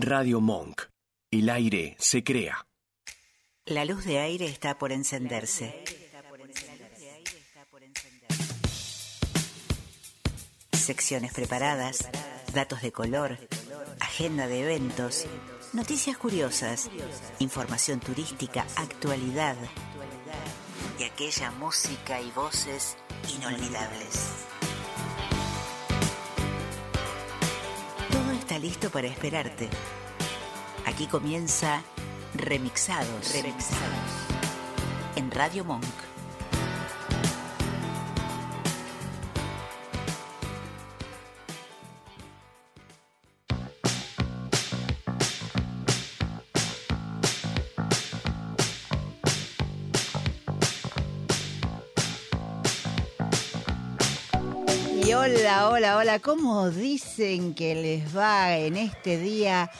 Radio Monk. El aire se crea. La luz de aire está por encenderse. Secciones preparadas, datos de color, agenda de eventos, noticias curiosas, información turística, actualidad y aquella música y voces inolvidables. Está listo para esperarte. Aquí comienza Remixados. Remixados. En Radio Monk. Hola, hola, hola, ¿cómo dicen que les va en este día?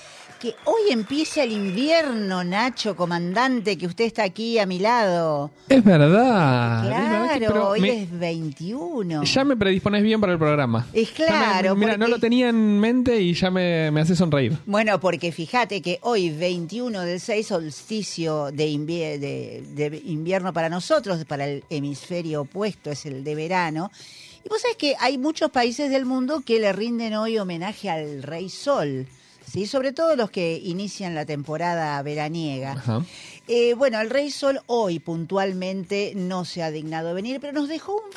Que hoy empieza el invierno, Nacho, comandante, que usted está aquí a mi lado. Es verdad. es verdad Claro, que- hoy me- es 21. Ya me predispones bien para el programa. Es claro, mira, no lo tenía en mente y ya me, me hace sonreír. Bueno, porque fíjate que hoy, 21 del 6, solsticio de, invie- de- de invierno para nosotros, para el hemisferio opuesto, es el de verano. Y vos sabés que hay muchos países del mundo que le rinden hoy homenaje al Rey Sol, ¿sí? sobre todo los que inician la temporada veraniega. Eh, bueno, el Rey Sol hoy puntualmente no se ha dignado venir, pero nos dejó un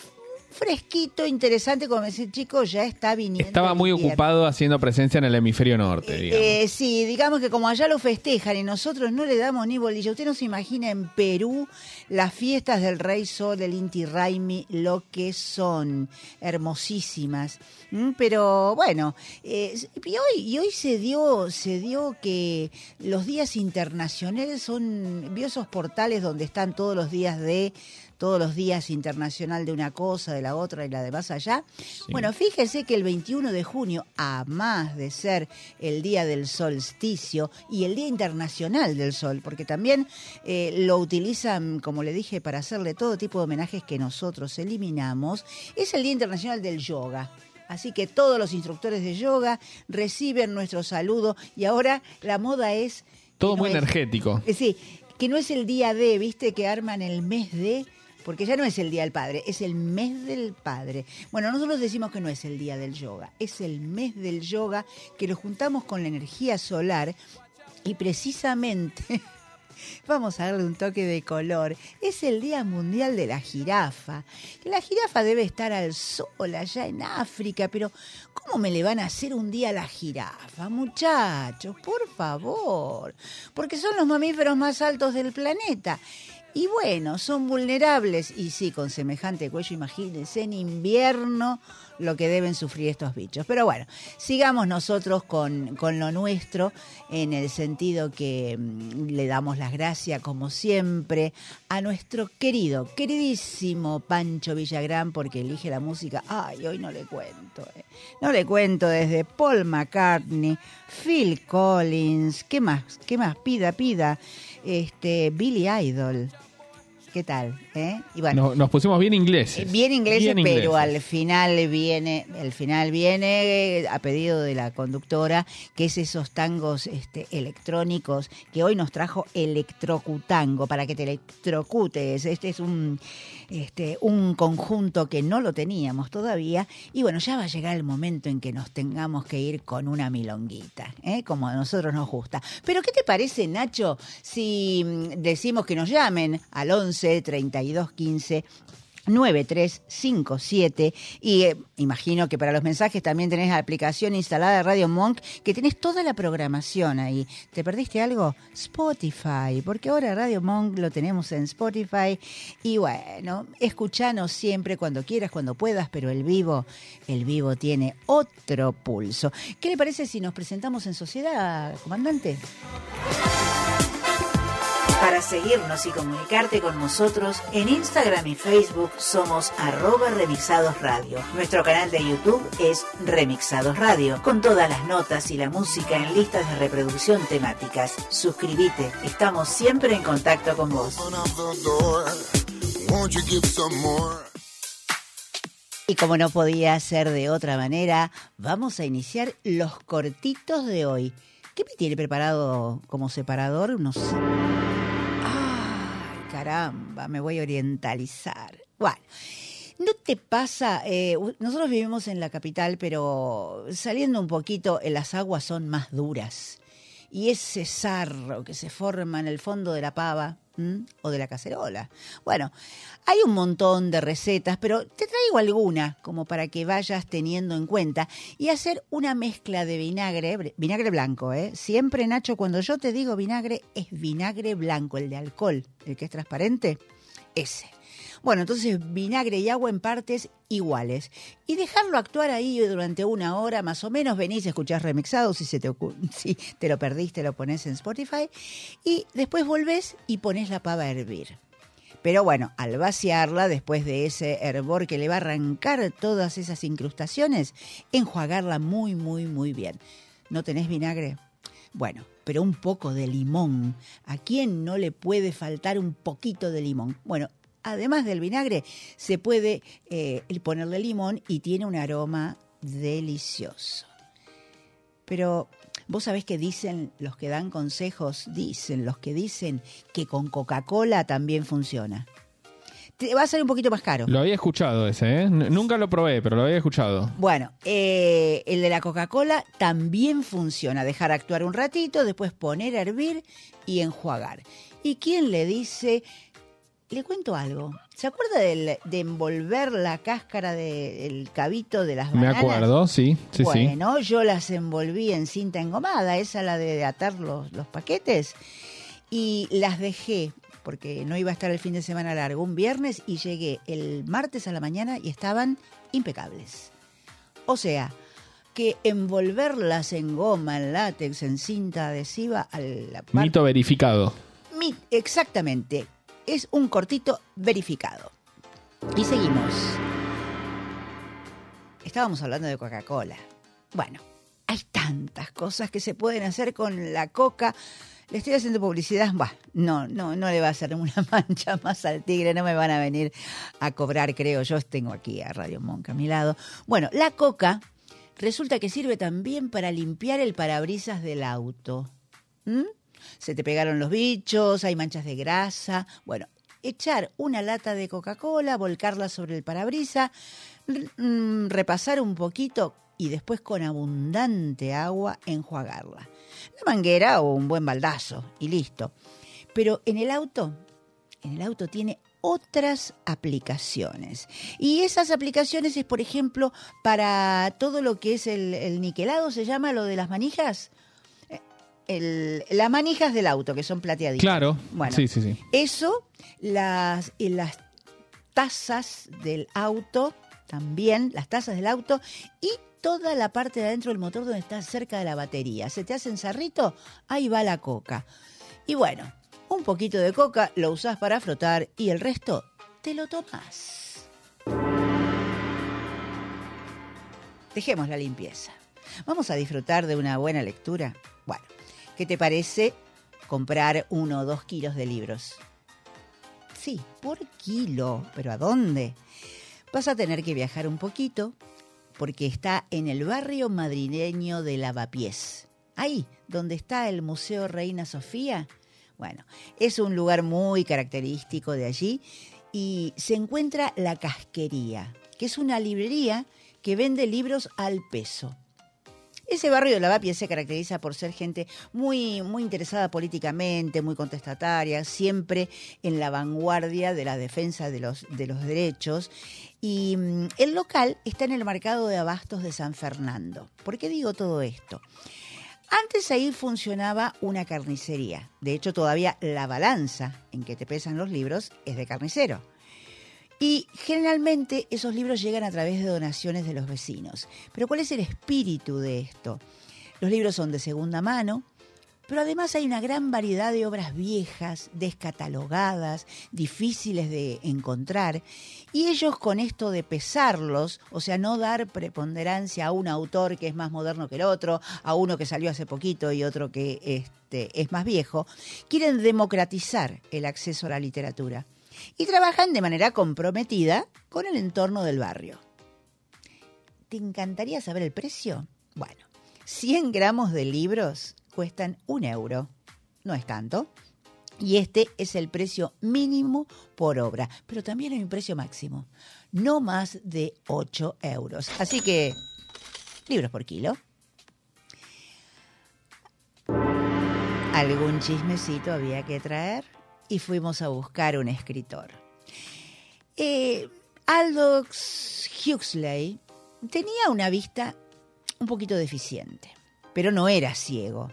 fresquito interesante, como decir, chicos, ya está viniendo. Estaba muy invierno. ocupado haciendo presencia en el hemisferio norte, digamos. Eh, sí, digamos que como allá lo festejan y nosotros no le damos ni bolilla. Usted no se imagina en Perú las fiestas del Rey Sol, del Inti Raimi, lo que son hermosísimas. Mm, Pero bueno, eh, y hoy, y hoy se dio, se dio que los días internacionales son, vio esos portales donde están todos los días de todos los días internacional de una cosa, de la otra y la de más allá. Bueno, fíjese que el 21 de junio, a más de ser el día del solsticio y el Día Internacional del Sol, porque también eh, lo utilizan, como le dije, para hacerle todo tipo de homenajes que nosotros eliminamos, es el Día Internacional del Yoga. Así que todos los instructores de yoga reciben nuestro saludo y ahora la moda es... Todo no muy es- energético. eh, Sí, que no es el día de, viste, que arman el mes de, porque ya no es el día del padre, es el mes del padre. Bueno, nosotros decimos que no es el día del yoga, es el mes del yoga que lo juntamos con la energía solar y precisamente vamos a darle un toque de color. Es el Día Mundial de la Jirafa. La jirafa debe estar al sol allá en África, pero ¿cómo me le van a hacer un día la jirafa, muchachos? Por favor. Porque son los mamíferos más altos del planeta. Y bueno, son vulnerables. Y sí, con semejante cuello, imagínense en invierno lo que deben sufrir estos bichos. Pero bueno, sigamos nosotros con, con lo nuestro, en el sentido que mm, le damos las gracias, como siempre, a nuestro querido, queridísimo Pancho Villagrán, porque elige la música. Ay, hoy no le cuento. eh. No le cuento desde Paul McCartney, Phil Collins, ¿qué más? ¿Qué más? Pida, pida. Este, Billy Idol. ¿Qué tal? Eh? Y bueno, Nos, nos pusimos bien ingleses. eh, Bien ingleses, Bien pero al final viene, el final viene eh, a pedido de la conductora, que es esos tangos este, electrónicos que hoy nos trajo Electrocutango para que te electrocutes. Este es un, este, un conjunto que no lo teníamos todavía. Y bueno, ya va a llegar el momento en que nos tengamos que ir con una milonguita, ¿eh? como a nosotros nos gusta. Pero ¿qué te parece, Nacho, si mm, decimos que nos llamen al 11 32 15 9357 y eh, imagino que para los mensajes también tenés la aplicación instalada de Radio Monk que tenés toda la programación ahí. ¿Te perdiste algo? Spotify, porque ahora Radio Monk lo tenemos en Spotify y bueno, escuchanos siempre cuando quieras, cuando puedas, pero el vivo, el vivo tiene otro pulso. ¿Qué le parece si nos presentamos en sociedad, comandante? Para seguirnos y comunicarte con nosotros, en Instagram y Facebook somos arroba remixados radio. Nuestro canal de YouTube es Remixados Radio, con todas las notas y la música en listas de reproducción temáticas. Suscríbete, estamos siempre en contacto con vos. Y como no podía ser de otra manera, vamos a iniciar los cortitos de hoy. ¿Qué me tiene preparado como separador? Ay, caramba, me voy a orientalizar. Bueno. ¿No te pasa? eh, nosotros vivimos en la capital, pero saliendo un poquito, eh, las aguas son más duras. Y ese sarro que se forma en el fondo de la pava o de la cacerola. Bueno, hay un montón de recetas, pero te traigo alguna como para que vayas teniendo en cuenta y hacer una mezcla de vinagre, vinagre blanco, ¿eh? Siempre, Nacho, cuando yo te digo vinagre, es vinagre blanco, el de alcohol, el que es transparente, ese. Bueno, entonces vinagre y agua en partes iguales. Y dejarlo actuar ahí durante una hora más o menos. Venís, escuchás remixado, si, se te, si te lo perdiste, lo pones en Spotify. Y después volvés y pones la pava a hervir. Pero bueno, al vaciarla, después de ese hervor que le va a arrancar todas esas incrustaciones, enjuagarla muy, muy, muy bien. ¿No tenés vinagre? Bueno, pero un poco de limón. ¿A quién no le puede faltar un poquito de limón? Bueno, además del vinagre, se puede eh, ponerle limón y tiene un aroma delicioso. Pero vos sabés que dicen los que dan consejos, dicen los que dicen que con Coca-Cola también funciona. Te va a ser un poquito más caro. Lo había escuchado ese, ¿eh? Nunca lo probé, pero lo había escuchado. Bueno, eh, el de la Coca-Cola también funciona. Dejar actuar un ratito, después poner a hervir y enjuagar. ¿Y quién le dice? Le cuento algo. ¿Se acuerda del- de envolver la cáscara del cabito de las Me bananas? acuerdo, sí, sí, sí. bueno, yo las envolví en cinta engomada, esa la de atar los, los paquetes, y las dejé, porque no iba a estar el fin de semana largo, un viernes, y llegué el martes a la mañana y estaban impecables. O sea, que envolverlas en goma, en látex, en cinta adhesiva, a la parte- Mito verificado. Mi- exactamente. Es un cortito verificado. Y seguimos. Estábamos hablando de Coca-Cola. Bueno, hay tantas cosas que se pueden hacer con la coca. Le estoy haciendo publicidad. Bah, no, no, no le va a hacer una mancha más al tigre. No me van a venir a cobrar, creo yo. Tengo aquí a Radio Monca a mi lado. Bueno, la coca resulta que sirve también para limpiar el parabrisas del auto. ¿Mm? Se te pegaron los bichos, hay manchas de grasa. Bueno, echar una lata de Coca-Cola, volcarla sobre el parabrisa, mm, repasar un poquito y después con abundante agua enjuagarla. La manguera o un buen baldazo y listo. Pero en el auto, en el auto tiene otras aplicaciones. Y esas aplicaciones es, por ejemplo, para todo lo que es el, el niquelado, se llama lo de las manijas. El- las manijas del auto, que son plateaditas. Claro. Bueno, Sí, sí, sí. eso, las, y las tazas del auto, también las tazas del auto, y toda la parte de adentro del motor donde está cerca de la batería. ¿Se te hacen zarrito? Ahí va la coca. Y bueno, un poquito de coca lo usás para frotar y el resto te lo tomás. Dejemos la limpieza. Vamos a disfrutar de una buena lectura. Bueno, ¿qué te parece comprar uno o dos kilos de libros? Sí, por kilo. ¿Pero a dónde? Vas a tener que viajar un poquito porque está en el barrio madrileño de Lavapiés. Ahí, donde está el Museo Reina Sofía. Bueno, es un lugar muy característico de allí y se encuentra La Casquería, que es una librería que vende libros al peso. Ese barrio de Lavapiés se caracteriza por ser gente muy, muy interesada políticamente, muy contestataria, siempre en la vanguardia de la defensa de los, de los derechos. Y mm, el local está en el mercado de abastos de San Fernando. ¿Por qué digo todo esto? Antes ahí funcionaba una carnicería. De hecho, todavía la balanza en que te pesan los libros es de carnicero. Y generalmente esos libros llegan a través de donaciones de los vecinos. Pero ¿cuál es el espíritu de esto? Los libros son de segunda mano, pero además hay una gran variedad de obras viejas, descatalogadas, difíciles de encontrar, y ellos con esto de pesarlos, o sea, no dar preponderancia a un autor que es más moderno que el otro, a uno que salió hace poquito y otro que este, es más viejo, quieren democratizar el acceso a la literatura y trabajan de manera comprometida con el entorno del barrio. ¿Te encantaría saber el precio? Bueno, 100 gramos de libros cuestan un euro. No es tanto. Y este es el precio mínimo por obra, pero también hay un precio máximo, no más de 8 euros. Así que, libros por kilo. Algún chismecito había que traer y fuimos a buscar un escritor. Eh, Aldous Huxley tenía una vista un poquito deficiente, pero no era ciego.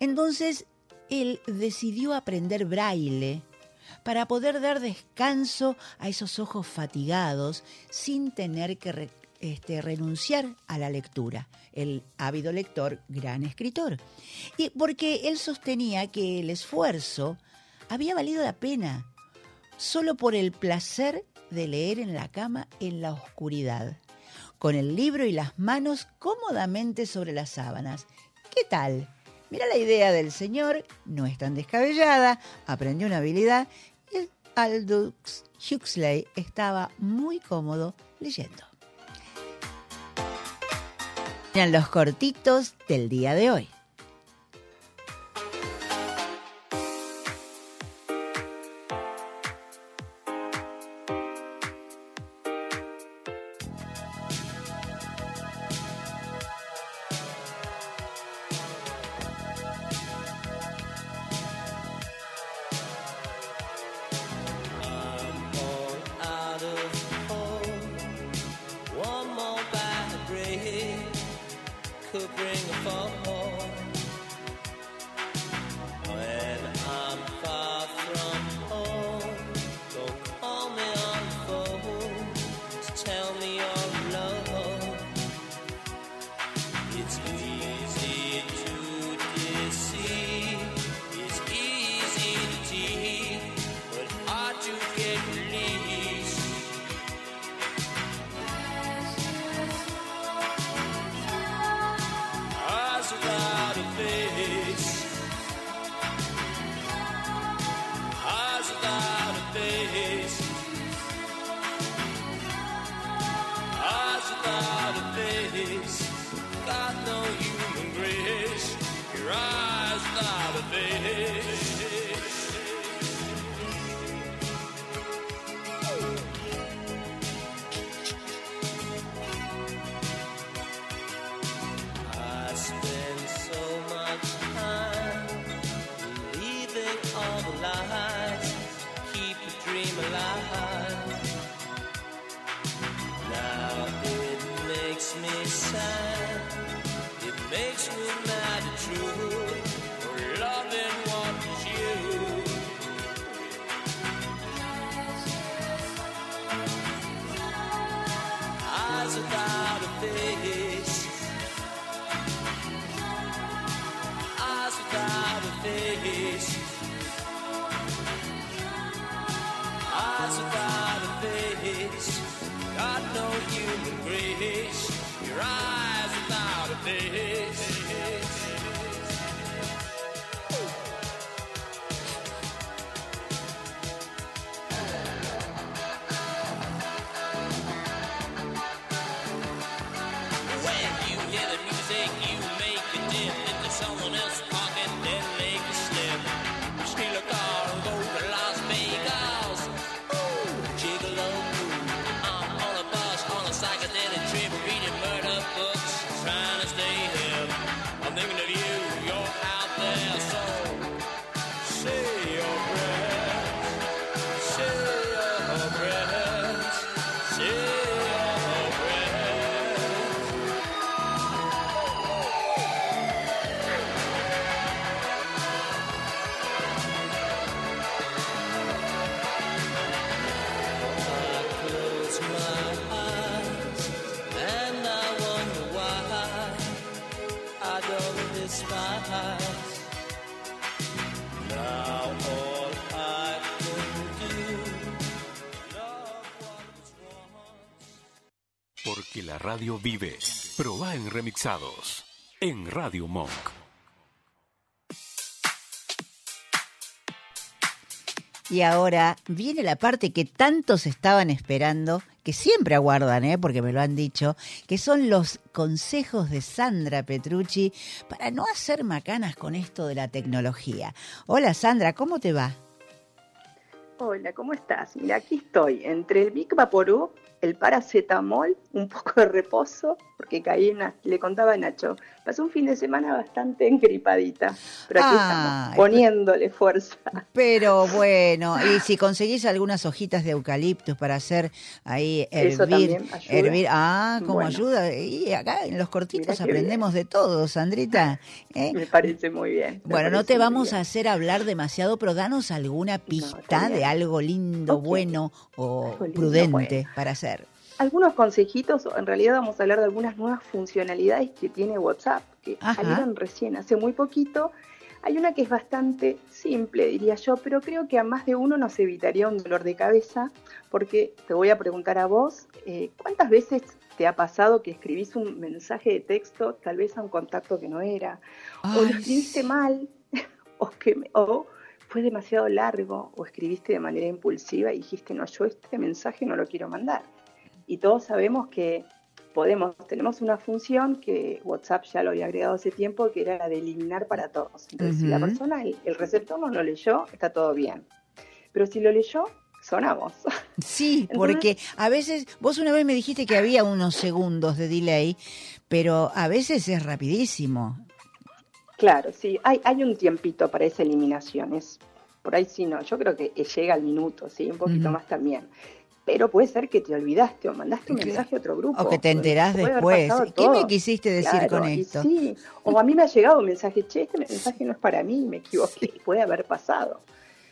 Entonces él decidió aprender braille para poder dar descanso a esos ojos fatigados sin tener que este, renunciar a la lectura. El ávido lector, gran escritor. Y porque él sostenía que el esfuerzo había valido la pena solo por el placer de leer en la cama en la oscuridad, con el libro y las manos cómodamente sobre las sábanas. ¿Qué tal? Mira la idea del señor, no es tan descabellada, aprendió una habilidad y Aldous Huxley estaba muy cómodo leyendo. Eran los cortitos del día de hoy. Days. La radio vive. Proba en remixados. En Radio Monk. Y ahora viene la parte que tantos estaban esperando, que siempre aguardan, ¿eh? porque me lo han dicho, que son los consejos de Sandra Petrucci para no hacer macanas con esto de la tecnología. Hola Sandra, ¿cómo te va? Hola, ¿cómo estás? Mira, aquí estoy, entre el Vic Vaporub, el paracetamol, un poco de reposo, porque caí en, una- le contaba a Nacho, pasé un fin de semana bastante engripadita, pero aquí Ah, estamos, poniéndole fuerza. Pero bueno, y si conseguís algunas hojitas de eucaliptus para hacer ahí hervir, hervir, ah, como Bueno. ayuda. Y acá en los cortitos aprendemos de todo, Sandrita. ¿eh? Me parece muy bien. Bueno, no te vamos bien. a hacer hablar demasiado, pero danos alguna pista de algo lindo, bueno o Algo lindo, prudente bueno. para hacer. Algunos consejitos, en realidad vamos a hablar de algunas nuevas funcionalidades que tiene WhatsApp, que Ajá. salieron recién, hace muy poquito. Hay una que es bastante simple, diría yo, pero creo que a más de uno nos evitaría un dolor de cabeza, porque te voy a preguntar a vos, eh, ¿cuántas veces te ha pasado que escribís un mensaje de texto tal vez a un contacto que no era? o lo escribiste mal, o, que, o fue demasiado largo, o escribiste de manera impulsiva y dijiste, no, yo este mensaje no lo quiero mandar. Y todos sabemos que podemos, tenemos una función que WhatsApp ya lo había agregado hace tiempo, que era la de eliminar para todos. Entonces, si la persona, el, el receptor no lo leyó, está todo bien. Pero si lo leyó, sonamos. Sí, Entonces- porque a veces, vos una vez me dijiste que había unos segundos de delay, pero a veces es rapidísimo. Claro, sí, hay, hay un tiempito para esa eliminación. Es, por ahí sí, no, yo creo que llega al minuto, sí, un poquito más también. Pero puede ser que te olvidaste o mandaste un mensaje a otro grupo. O que te enterás Puede después. ¿Qué todo. me quisiste decir Claro, con esto? Sí, o a mí me ha llegado un mensaje, che, este mensaje no es para mí, me equivoqué, puede haber pasado.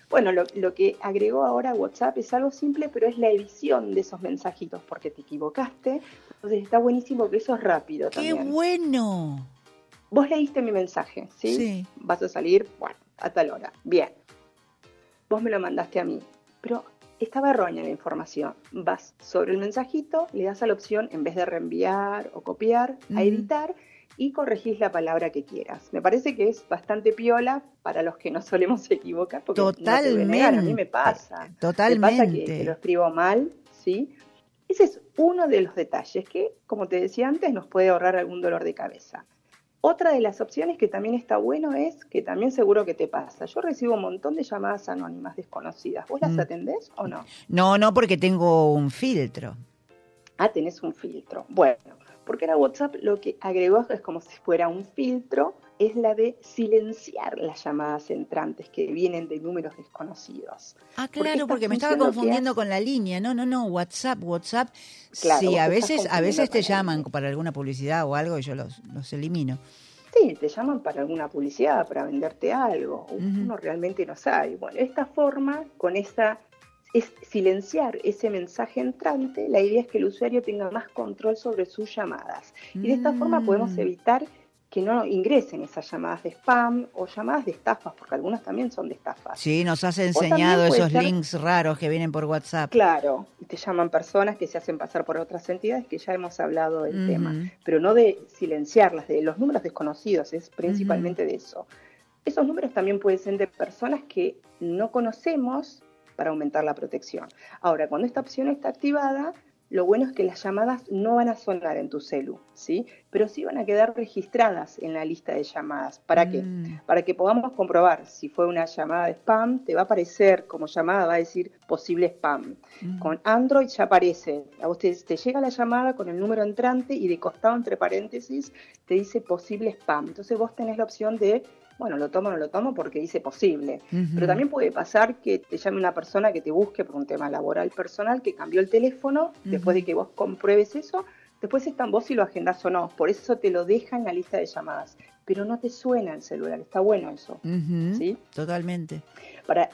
Bueno, lo, lo que agregó ahora WhatsApp es algo simple, pero es la edición de esos mensajitos, porque te equivocaste. Entonces está buenísimo que eso es rápido ¡Qué también. bueno! Vos leíste mi mensaje, ¿sí? Sí. Vas a salir, bueno, a tal hora. Bien. Vos me lo mandaste a mí, pero estaba errónea la información. Vas sobre el mensajito, le das a la opción, en vez de reenviar o copiar, a editar y corregís la palabra que quieras. Me parece que es bastante piola para los que no solemos equivocar, porque no te voy a negar, a mí me pasa. Totalmente. Me pasa que, que lo escribo mal, ¿sí? Ese es uno de los detalles que, como te decía antes, nos puede ahorrar algún dolor de cabeza. Otra de las opciones que también está bueno es que también seguro que te pasa. Yo recibo un montón de llamadas anónimas desconocidas. ¿Vos las Mm. atendés o no? No, no, porque tengo un filtro. Ah, tenés un filtro. Bueno, porque ahora WhatsApp lo que agregó es como si fuera un filtro, es la de silenciar las llamadas entrantes que vienen de números desconocidos. Ah, claro, porque me estaba confundiendo con la línea. No, no, no, WhatsApp, WhatsApp. Claro, sí, a veces, a veces te llaman para alguna publicidad o algo y yo los, los elimino. Sí, te llaman para alguna publicidad, para venderte algo. Uno realmente no sabe. Bueno, esta forma, con esa, es silenciar ese mensaje entrante, la idea es que el usuario tenga más control sobre sus llamadas. Y de esta forma podemos Mm. evitar que no ingresen esas llamadas de spam o llamadas de estafas, porque algunas también son de estafas. Sí, nos has enseñado esos ser- links raros que vienen por WhatsApp. Claro, y te llaman personas que se hacen pasar por otras entidades que ya hemos hablado del tema, pero no de silenciarlas, de los números desconocidos, es principalmente de eso. Esos números también pueden ser de personas que no conocemos para aumentar la protección. Ahora, cuando esta opción está activada, lo bueno es que las llamadas no van a sonar en tu celu, ¿sí? Pero sí van a quedar registradas en la lista de llamadas. ¿Para qué? Mm. para que podamos comprobar si fue una llamada de spam, te va a aparecer como llamada, va a decir posible spam. Mm. Con Android ya aparece, a vos te, te llega la llamada con el número entrante y de costado entre paréntesis te dice posible spam. Entonces vos tenés la opción de, bueno, lo tomo o no lo tomo porque dice posible. Pero también puede pasar que te llame una persona que te busque por un tema laboral personal, que cambió el teléfono, después de que vos compruebes eso, después está en vos si lo agendás o no. Por eso te lo deja en la lista de llamadas. Pero no te suena el celular, está bueno eso. ¿sí? Totalmente. Para,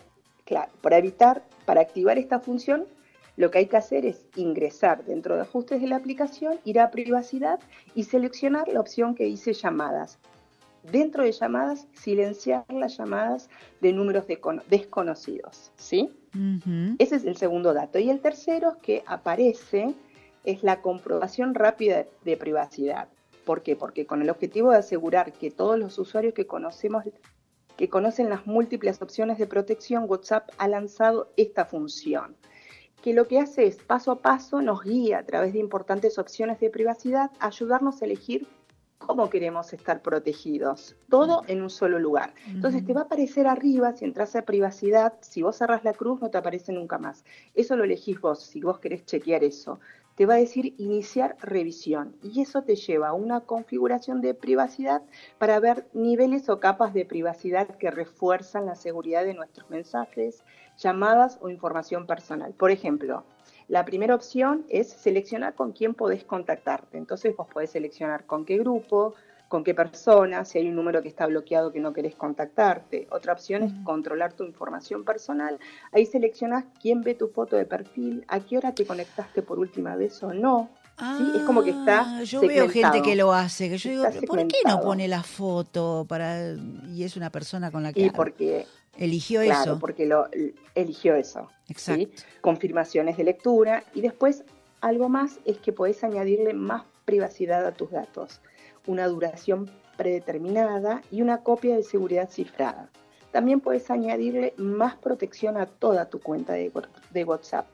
claro, para evitar, para activar esta función, lo que hay que hacer es ingresar dentro de ajustes de la aplicación, ir a privacidad y seleccionar la opción que dice llamadas. Dentro de llamadas, silenciar las llamadas de números desconocidos, ¿sí? Ese es el segundo dato. Y el tercero que aparece es la comprobación rápida de, privacidad. ¿Por qué? Porque con el objetivo de asegurar que todos los usuarios que conocemos, que conocen las múltiples opciones de protección, WhatsApp ha lanzado esta función. que lo que hace es paso a paso nos guía a través de importantes opciones de privacidad, ayudarnos a elegir cómo queremos estar protegidos, todo en un solo lugar. Entonces te va a aparecer arriba, si entras a privacidad, si vos cerrás la cruz no te aparece nunca más. Eso lo elegís vos, si vos querés chequear eso. Te va a decir iniciar revisión y eso te lleva a una configuración de privacidad para ver niveles o capas de privacidad que refuerzan la seguridad de nuestros mensajes, llamadas o información personal. Por ejemplo, la primera opción es seleccionar con quién podés contactarte. Entonces vos podés seleccionar con qué grupo, con qué persona, si hay un número que está bloqueado que no querés contactarte. Otra opción es controlar tu información personal. Ahí seleccionás quién ve tu foto de perfil, a qué hora te conectaste por última vez o no. ¿sí? Es como que está Ah, Yo veo gente que lo hace, que yo digo, Está ¿por qué no pone la foto para y es una persona con la que Y porque eligió Claro, eso? porque lo eligió eso. ¿sí? Exacto. Confirmaciones de lectura y después algo más es que podés añadirle más privacidad a tus datos, una duración predeterminada y una copia de seguridad cifrada. También puedes añadirle más protección a toda tu cuenta de WhatsApp,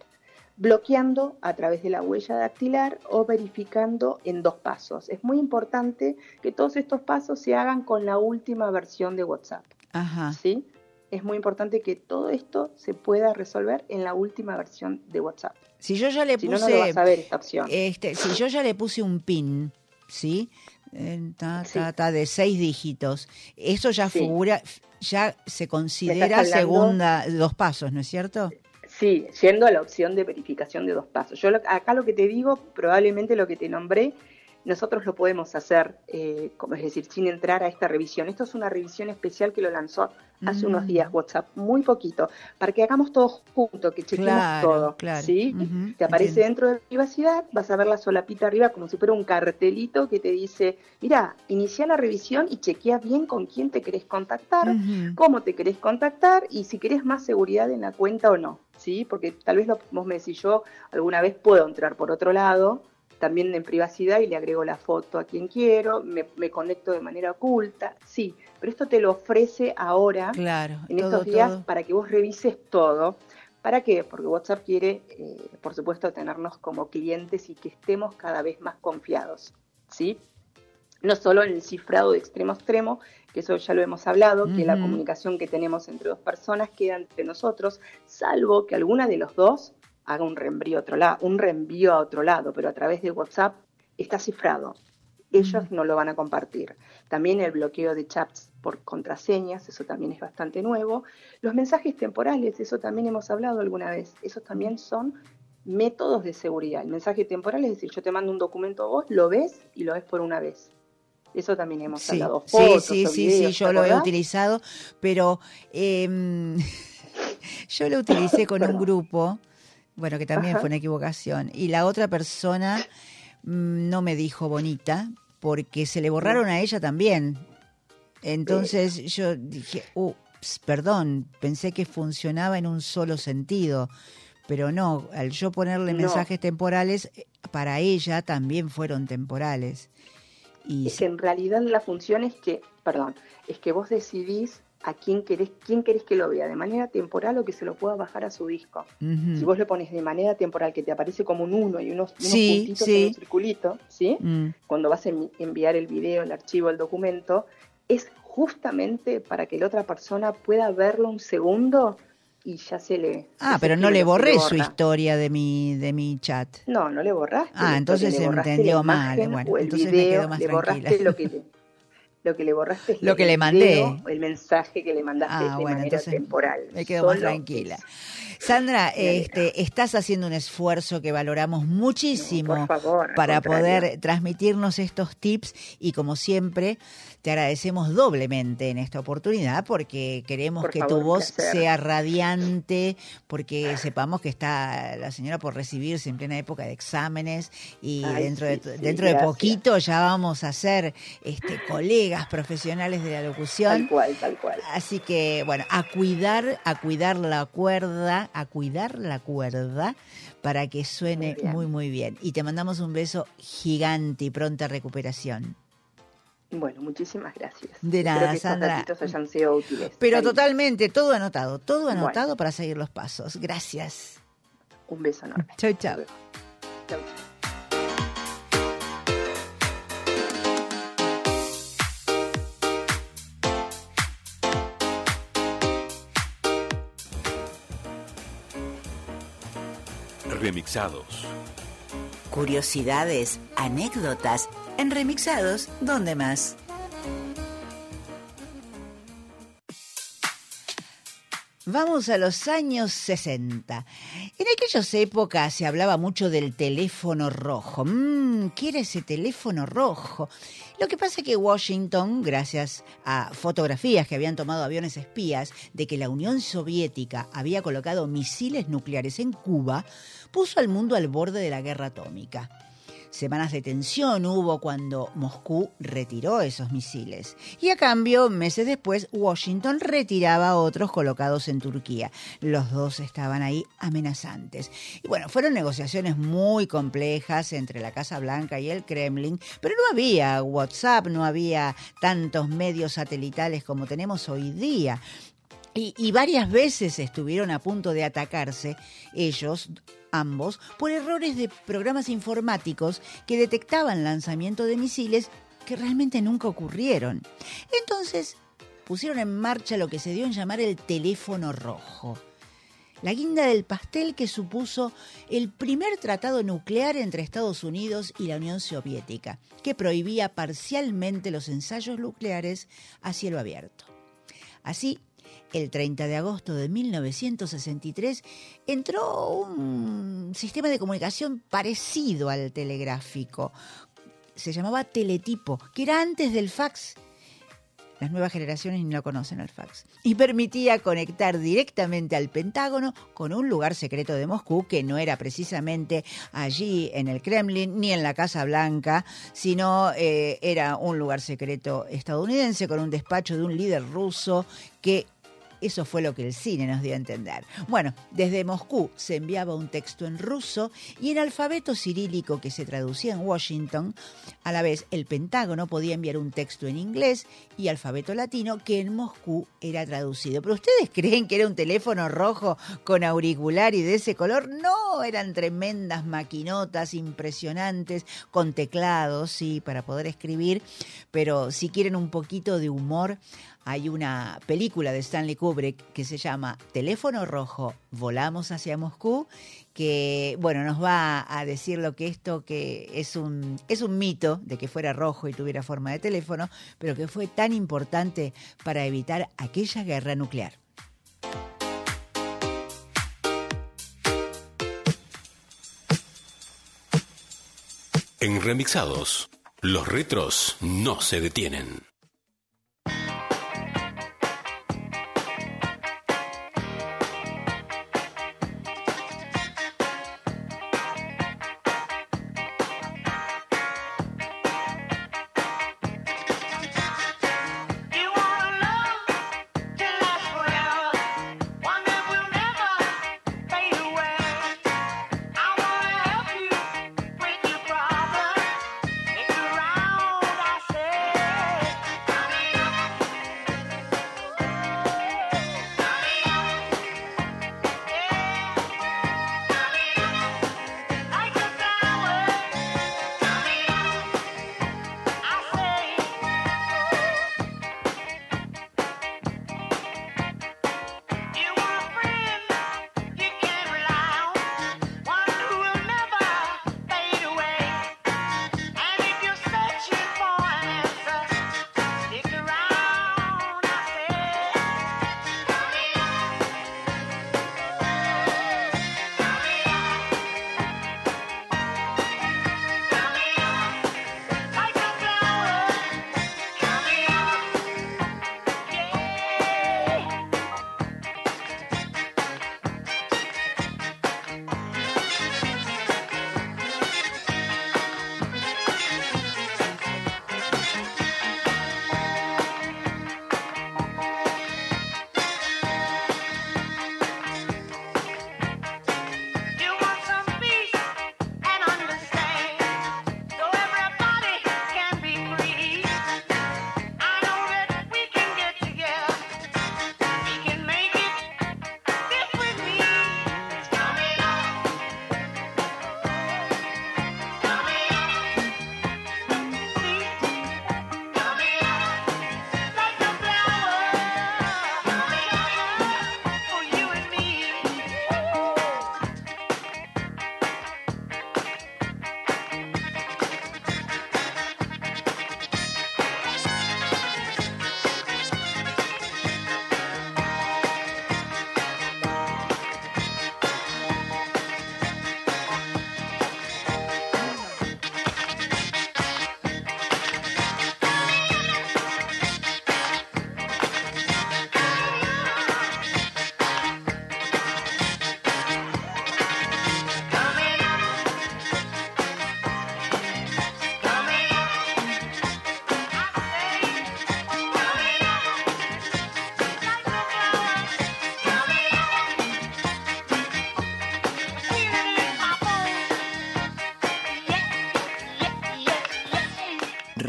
bloqueando a través de la huella dactilar o verificando en dos pasos. Es muy importante que todos estos pasos se hagan con la última versión de WhatsApp. Ajá. ¿sí? Es muy importante que todo esto se pueda resolver en la última versión de WhatsApp. Si yo ya le Si no, puse no lo vas a ver esta opción. este, si yo ya le puse un pin, ¿sí? Eh, ta, Sí. ta, ta, de seis dígitos, eso ya Sí. figura, ya se considera segunda, dos pasos, ¿no es cierto? Sí, yendo a la opción de verificación de dos pasos. Yo lo- acá lo que te digo, probablemente lo que te nombré, nosotros lo podemos hacer, eh, como es decir, sin entrar a esta revisión. Esto es una revisión especial que lo lanzó hace Mm. unos días WhatsApp, muy poquito, para que hagamos todo junto, que chequemos Claro, todo. claro. ¿sí? Ujú, Te aparece entiendo. dentro de privacidad, vas a ver la solapita arriba como si fuera un cartelito que te dice, mira, inicia la revisión y chequea bien con quién te querés contactar, cómo te querés contactar y si querés más seguridad en la cuenta o no, ¿sí? Porque tal vez lo, vos me decís, yo alguna vez puedo entrar por otro lado, también en privacidad y le agrego la foto a quien quiero, me, me conecto de manera oculta, sí, pero esto te lo ofrece ahora, Claro, en todo, estos días, todo. para que vos revises todo. ¿Para qué? Porque WhatsApp quiere, eh, por supuesto, tenernos como clientes y que estemos cada vez más confiados, ¿sí? No solo en el cifrado de extremo a extremo, que eso ya lo hemos hablado, que la comunicación que tenemos entre dos personas queda entre nosotros, salvo que alguna de los dos haga un reenvío a otro lado, un reenvío a otro lado, pero a través de WhatsApp está cifrado. Ellos no lo van a compartir. También el bloqueo de chats por contraseñas, eso también es bastante nuevo. Los mensajes temporales, eso también hemos hablado alguna vez, esos también son métodos de seguridad. El mensaje temporal es decir, yo te mando un documento a vos, lo ves y lo ves por una vez. Eso también hemos Sí, hablado. sí, Fotos sí, o sí, videos, sí, yo ¿te lo he utilizado, pero em, yo lo utilicé con un grupo, bueno, que también Ajá. fue una equivocación, y la otra persona mm, no me dijo bonita, porque se le borraron a ella también. Entonces yo dije, ups, perdón, pensé que funcionaba en un solo sentido, pero no, al yo ponerle No. mensajes temporales, eh, para ella también fueron temporales. Y Es que en realidad la función es que, perdón, es que vos decidís a quién querés, quién querés que lo vea, de manera temporal o que se lo pueda bajar a su disco. Si vos lo pones de manera temporal, que te aparece como un uno y unos, unos Sí, puntitos sí. en un circulito, ¿sí? Mm. Cuando vas a envi- enviar el video, el archivo, el documento, es justamente para que la otra persona pueda verlo un segundo y ya se le... Ah, se pero no le borré su historia de mi de mi chat. No, no le borraste. Ah, entonces se le entendió mal, bueno, entonces me video, quedo más le borraste tranquila. lo que le, lo que le borraste es Lo que le mandé. video, el mensaje que le mandaste Ah, de bueno, manera temporal. me quedo más tranquila. Sandra, este, estás haciendo un esfuerzo que valoramos muchísimo No, favor, para contrario. poder transmitirnos estos tips y como siempre te agradecemos doblemente en esta oportunidad porque queremos Por que favor, tu voz sea radiante, porque sepamos que está la señora por recibirse en plena época de exámenes y Ay, dentro de sí, poquito ya vamos a ser este colegas profesionales de la locución. Tal cual, tal cual. Así que, bueno, a cuidar, a cuidar la cuerda, a cuidar la cuerda para que suene muy, muy bien. Y te mandamos un beso gigante y pronta recuperación. Bueno, muchísimas gracias. De Espero nada, que estos Sandra. ratitos hayan sido útiles. Pero totalmente, todo anotado, todo Bueno. anotado para seguir los pasos. Gracias. Un beso enorme. Chau, chau. Chau, chau. Remixados. Curiosidades, anécdotas, en remixados, ¿dónde más? Vamos a los años 60. En aquellas épocas se hablaba mucho del teléfono rojo. Mmm, ¿qué era ese teléfono rojo? Lo que pasa es que Washington, gracias a fotografías que habían tomado aviones espías de que la Unión Soviética había colocado misiles nucleares en Cuba, puso al mundo al borde de la guerra atómica. Semanas de tensión hubo cuando Moscú retiró esos misiles. Y a cambio, meses después, Washington retiraba otros colocados en Turquía. Los dos estaban ahí amenazantes. Y bueno, fueron negociaciones muy complejas entre la Casa Blanca y el Kremlin, pero no había WhatsApp, no había tantos medios satelitales como tenemos hoy día. Y, varias veces estuvieron a punto de atacarse ellos, ambos, por errores de programas informáticos que detectaban lanzamiento de misiles que realmente nunca ocurrieron. Entonces pusieron en marcha lo que se dio en llamar el teléfono rojo. La guinda del pastel que supuso el primer tratado nuclear entre Estados Unidos y la Unión Soviética, que prohibía parcialmente los ensayos nucleares a cielo abierto. Así, el 30 de agosto de 1963 entró un sistema de comunicación parecido al telegráfico. Se llamaba teletipo, que era antes del fax. Las nuevas generaciones ni lo conocen al fax. Y permitía conectar directamente al Pentágono con un lugar secreto de Moscú, que no era precisamente allí en el Kremlin ni en la Casa Blanca, sino eh, era un lugar secreto estadounidense con un despacho de un líder ruso que eso fue lo que el cine nos dio a entender. Bueno, desde Moscú se enviaba un texto en ruso y en alfabeto cirílico que se traducía en Washington. A la vez, el Pentágono podía enviar un texto en inglés y alfabeto latino que en Moscú era traducido. ¿Pero ustedes creen que era un teléfono rojo con auricular y de ese color? No, eran tremendas maquinotas impresionantes con teclados, sí, para poder escribir. Pero si quieren un poquito de humor, hay una película de Stanley Kubrick que se llama Teléfono Rojo, Volamos hacia Moscú, que bueno, nos va a decir lo que esto que es un, es un mito de que fuera rojo y tuviera forma de teléfono, pero que fue tan importante para evitar aquella guerra nuclear. En Remixados, los retros no se detienen.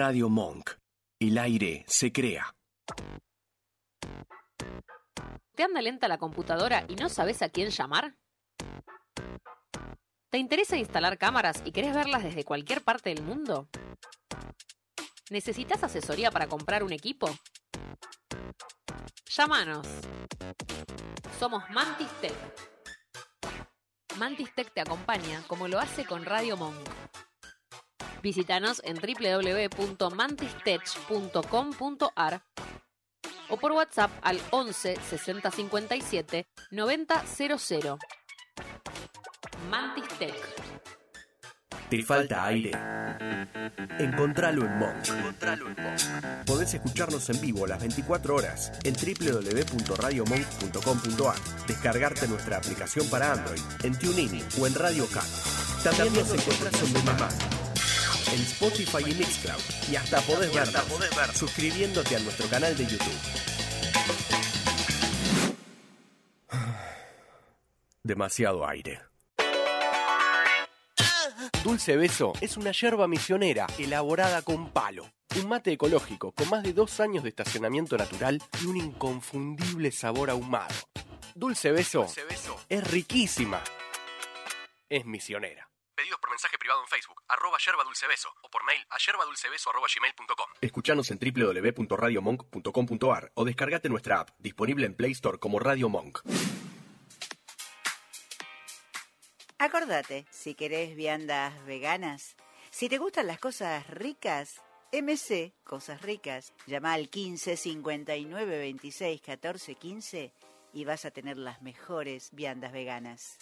Radio Monk. El aire se crea. ¿Te anda lenta la computadora y no sabes a quién llamar? ¿Te interesa instalar cámaras y querés verlas desde cualquier parte del mundo? ¿Necesitas asesoría para comprar un equipo? Llámanos. Somos Mantis Tech. Mantis Tech te acompaña como lo hace con Radio Monk. Visítanos en www.mantistech.com.ar o por WhatsApp al 11 60 57 90 00. Mantis Tech. ¿Te falta aire? Encontralo en Monk. Podés escucharnos en vivo las 24 horas en www.radiomonk.com.ar. Descargarte nuestra aplicación para Android en TuneIn o en Radio Cat. También nos encontrás en Demand, en Spotify y Mixcloud. Y hasta podés vernos suscribiéndote a nuestro canal de YouTube. Demasiado aire. Dulce Beso es una yerba misionera elaborada con palo. Un mate ecológico con más de dos años de estacionamiento natural y un inconfundible sabor ahumado. Dulce Beso, es riquísima. Es misionera. Pedidos por mensaje privado en Facebook, arroba yerba dulce beso, o por mail a yerbadulcebeso arroba gmail.com. Escuchanos en www.radiomonk.com.ar o descargate nuestra app, disponible en Play Store como Radio Monk. Acordate, si querés viandas veganas, si te gustan las cosas ricas, MC Cosas Ricas, llama al 15 59 26 14 15 y vas a tener las mejores viandas veganas.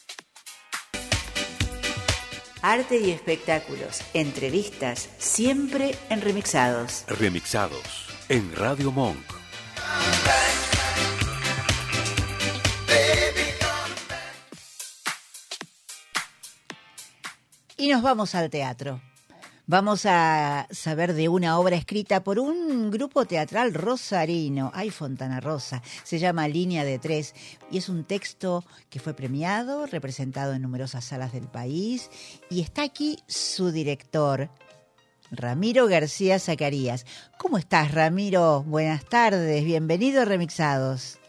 Arte y espectáculos, entrevistas, siempre en remixados. Remixados en Radio Monk. Y nos vamos al teatro. Vamos a saber de una obra escrita por un grupo teatral rosarino, ay Fontana Rosa, se llama Línea de Tres, y es un texto que fue premiado, representado en numerosas salas del país, y está aquí su director, Ramiro García Zacarías. ¿Cómo estás, Ramiro? Buenas tardes, bienvenido a Remixados.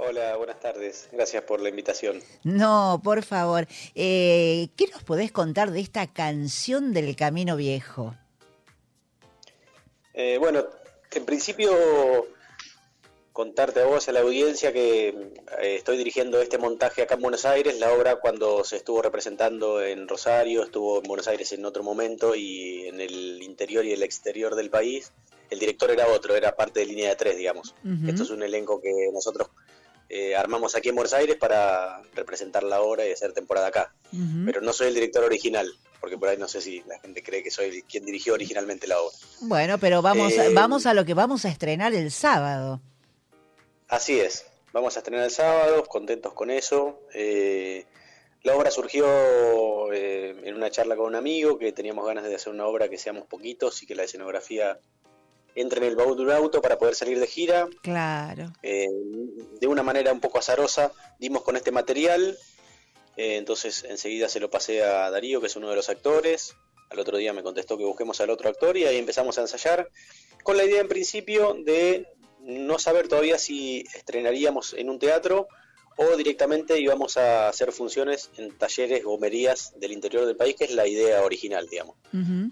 Hola, buenas tardes. Gracias por la invitación. No, por favor. Eh, ¿Qué nos podés contar de esta canción del Camino Viejo? Eh, bueno, en principio contarte a vos, a la audiencia, que eh, estoy dirigiendo este montaje acá en Buenos Aires. La obra cuando se estuvo representando en Rosario, estuvo en Buenos Aires en otro momento y en el interior y el exterior del país. El director era otro, era parte de línea de tres, digamos. Esto es un elenco que nosotros eh, armamos aquí en Buenos Aires para representar la obra y hacer temporada acá. Pero no soy el director original, porque por ahí no sé si la gente cree que soy quien dirigió originalmente la obra. Bueno, pero vamos, Eh, vamos a lo que vamos a estrenar el sábado. Así es, vamos a estrenar el sábado, contentos con eso. Eh, la obra surgió eh, en una charla con un amigo que teníamos ganas de hacer una obra que seamos poquitos y que la escenografía entre en el baúl de un auto para poder salir de gira. Claro. Eh, de una manera un poco azarosa dimos con este material, eh, entonces enseguida se lo pasé a Darío, que es uno de los actores. Al otro día me contestó que busquemos al otro actor y ahí empezamos a ensayar con la idea en principio de no saber todavía si estrenaríamos en un teatro o directamente íbamos a hacer funciones en talleres, gomerías del interior del país, que es la idea original, digamos.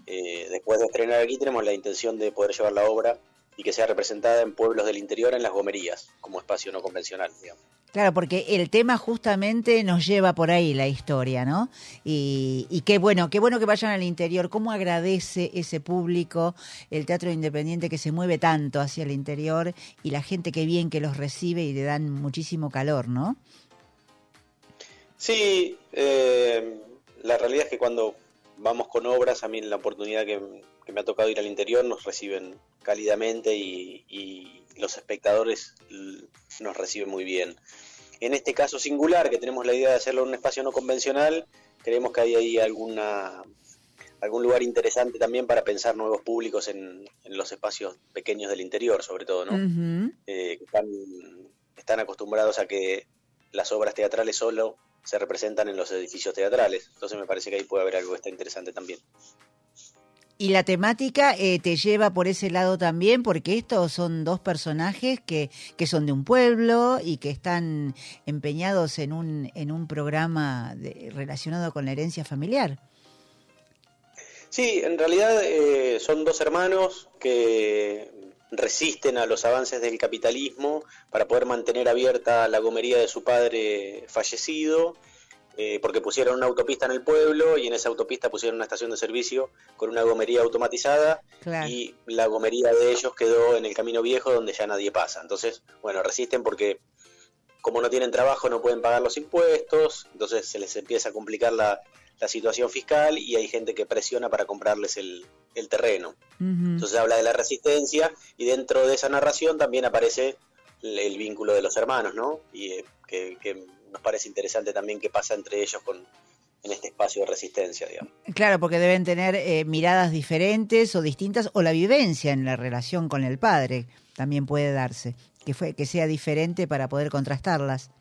Eh, después de estrenar aquí tenemos la intención de poder llevar la obra y que sea representada en pueblos del interior en las gomerías, como espacio no convencional, digamos. Claro, porque el tema justamente nos lleva por ahí la historia, ¿no? Y, y qué bueno, qué bueno que vayan al interior. ¿Cómo agradece ese público, el teatro independiente que se mueve tanto hacia el interior y la gente que bien que los recibe y le dan muchísimo calor, ¿no? Sí, eh, la realidad es que cuando vamos con obras, a mí la oportunidad que, que me ha tocado ir al interior nos reciben cálidamente y, y los espectadores nos reciben muy bien. En este caso singular, que tenemos la idea de hacerlo en un espacio no convencional, creemos que hay ahí alguna algún lugar interesante también para pensar nuevos públicos en, en los espacios pequeños del interior, sobre todo, ¿no? Eh, que están, están acostumbrados a que las obras teatrales solo se representan en los edificios teatrales. Entonces me parece que ahí puede haber algo que está interesante también. Y la temática eh, te lleva por ese lado también, porque estos son dos personajes que, que son de un pueblo y que están empeñados en un, en un programa de- relacionado con la herencia familiar. Sí, en realidad eh, son dos hermanos que resisten a los avances del capitalismo para poder mantener abierta la gomería de su padre fallecido, eh, porque pusieron una autopista en el pueblo y en esa autopista pusieron una estación de servicio con una gomería automatizada Claro. y la gomería de ellos quedó en el camino viejo donde ya nadie pasa. Entonces, bueno, resisten porque como no tienen trabajo no pueden pagar los impuestos, entonces se les empieza a complicar la, la situación fiscal y hay gente que presiona para comprarles el, el terreno. Entonces habla de la resistencia y dentro de esa narración también aparece el, el vínculo de los hermanos, ¿no? Y eh, que, que nos parece interesante también qué pasa entre ellos con, en este espacio de resistencia, digamos. Claro, porque deben tener eh, miradas diferentes o distintas, o la vivencia en la relación con el padre también puede darse, que, fue, que sea diferente para poder contrastarlas.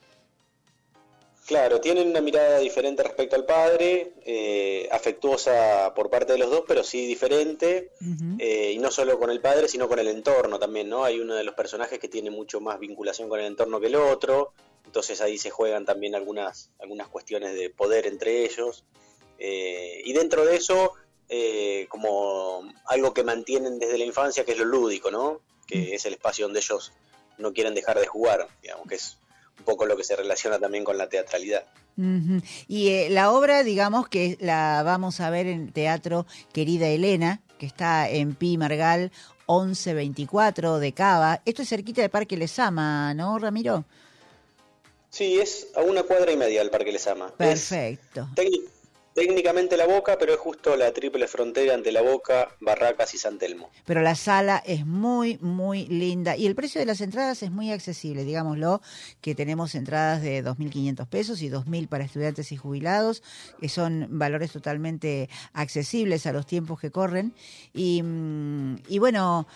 Claro, tienen una mirada diferente respecto al padre, eh, afectuosa por parte de los dos, pero sí diferente, eh, y no solo con el padre, sino con el entorno también, ¿no? Hay uno de los personajes que tiene mucho más vinculación con el entorno que el otro, entonces ahí se juegan también algunas, algunas cuestiones de poder entre ellos, eh, y dentro de eso, eh, como algo que mantienen desde la infancia, que es lo lúdico, ¿no? Que es el espacio donde ellos no quieren dejar de jugar, digamos, que es un poco lo que se relaciona también con la teatralidad. Y eh, la obra, digamos que la vamos a ver en Teatro Querida Elena, que está en Pi Margal 1124 de Cava. Esto es cerquita del Parque Lesama, ¿no, Ramiro? Sí, es a una cuadra y media del Parque Lesama. Perfecto. Técnicamente La Boca, pero es justo la triple frontera entre La Boca, Barracas y San Telmo. Pero la sala es muy, muy linda. Y el precio de las entradas es muy accesible, digámoslo, que tenemos entradas de 2.500 pesos y 2.000 para estudiantes y jubilados, que son valores totalmente accesibles a los tiempos que corren. Y, mm, y bueno,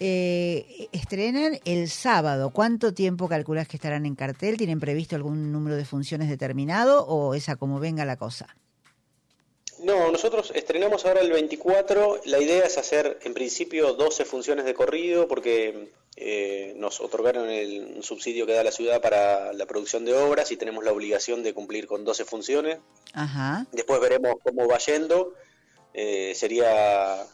eh, estrenan el sábado. ¿Cuánto tiempo calculas que estarán en cartel? ¿Tienen previsto algún número de funciones determinado o es a como venga la cosa? No, nosotros estrenamos ahora el 24. La idea es hacer en principio 12 funciones de corrido porque eh, nos otorgaron el un subsidio que da la ciudad para la producción de obras y tenemos la obligación de cumplir con 12 funciones. Ajá. Después veremos cómo va yendo. Eh, sería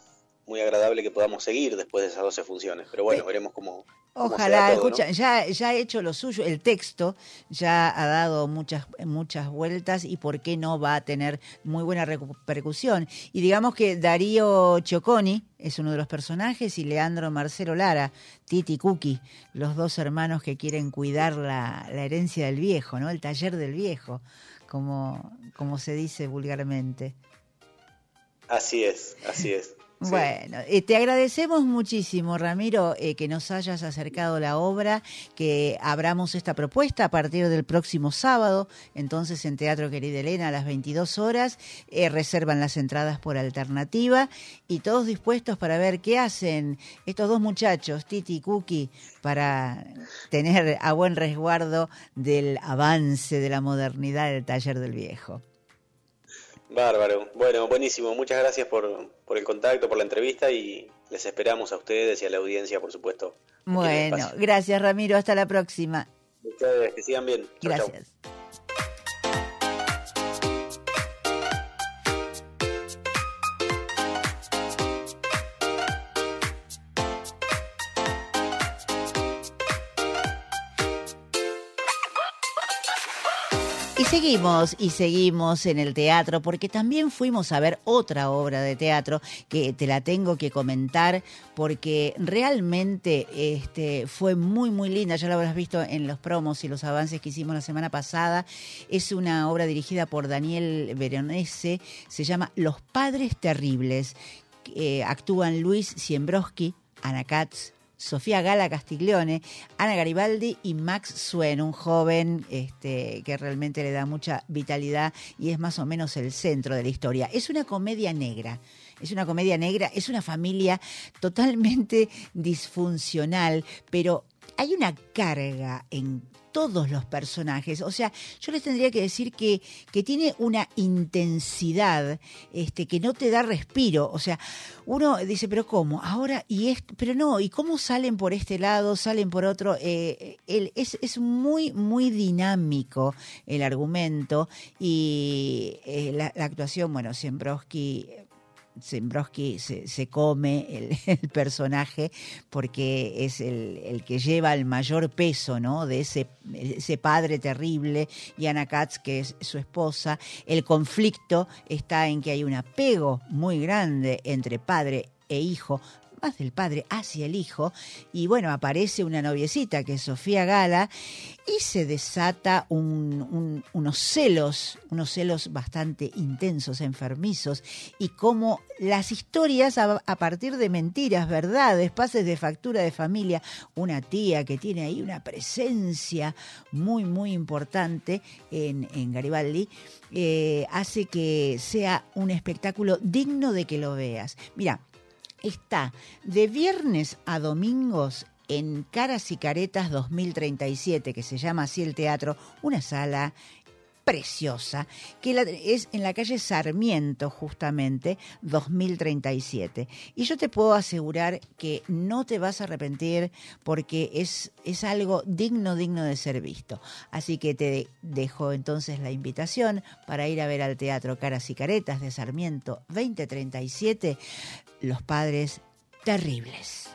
muy agradable que podamos seguir después de esas 12 funciones. Pero bueno, veremos cómo. Ojalá, todo, ¿no? escucha, ya, ya ha hecho lo suyo, el texto ya ha dado muchas, muchas vueltas y por qué no va a tener muy buena repercusión. Y digamos que Darío Chioconi es uno de los personajes y Leandro Marcelo Lara, Titi Cookie, los dos hermanos que quieren cuidar la, la herencia del viejo, ¿no? El taller del viejo, como, como se dice vulgarmente. Así es, así es. Bueno, eh, te agradecemos muchísimo, Ramiro, eh, que nos hayas acercado la obra, que abramos esta propuesta a partir del próximo sábado, entonces en Teatro Querida Elena a las 22 horas, eh, reservan las entradas por alternativa y todos dispuestos para ver qué hacen estos dos muchachos, Titi y Cookie, para tener a buen resguardo del avance de la modernidad del taller del viejo. Bárbaro. Bueno, buenísimo. Muchas gracias por, por el contacto, por la entrevista y les esperamos a ustedes y a la audiencia, por supuesto. Bueno, gracias Ramiro, hasta la próxima. Ustedes, que sigan bien. Chau. Gracias. Seguimos y seguimos en el teatro porque también fuimos a ver otra obra de teatro que te la tengo que comentar porque realmente este, fue muy muy linda, ya lo habrás visto en los promos y los avances que hicimos la semana pasada. Es una obra dirigida por Daniel Veronese, se llama Los Padres Terribles. Eh, actúan Luis Siembroski, Ana Katz, Sofía Gala Castiglione, Ana Garibaldi y Max Suen, un joven este, que realmente le da mucha vitalidad y es más o menos el centro de la historia. Es una comedia negra. Es una comedia negra, es una familia totalmente disfuncional, pero hay una carga en todos los personajes. O sea, yo les tendría que decir que, que tiene una intensidad este, que no te da respiro. O sea, uno dice, pero ¿cómo? Ahora, y esto, pero no, ¿y cómo salen por este lado, salen por otro? Eh, es, es muy, muy dinámico el argumento y eh, la, la actuación, bueno, Siembrowski Zembrowski se, come el, personaje porque es el, el que lleva el mayor peso ¿no? de ese, ese padre terrible y Anna Katz, que es su esposa. El conflicto está en que hay un apego muy grande entre padre e hijo del padre hacia el hijo y bueno aparece una noviecita que es Sofía Gala y se desata un- un- unos celos unos celos bastante intensos enfermizos y como las historias a, a partir de mentiras verdades pases de factura de familia una tía que tiene ahí una presencia muy muy importante en, en Garibaldi eh, hace que sea un espectáculo digno de que lo veas. Mira está de viernes a domingos en Caras y Caretas 2037, que se llama así el teatro, una sala preciosa, que es en la calle Sarmiento justamente 2037. Y yo te puedo asegurar que no te vas a arrepentir porque es, es algo digno, digno de ser visto. Así que te dejo entonces la invitación para ir a ver al Teatro Caras y Caretas de Sarmiento 2037, Los Padres Terribles.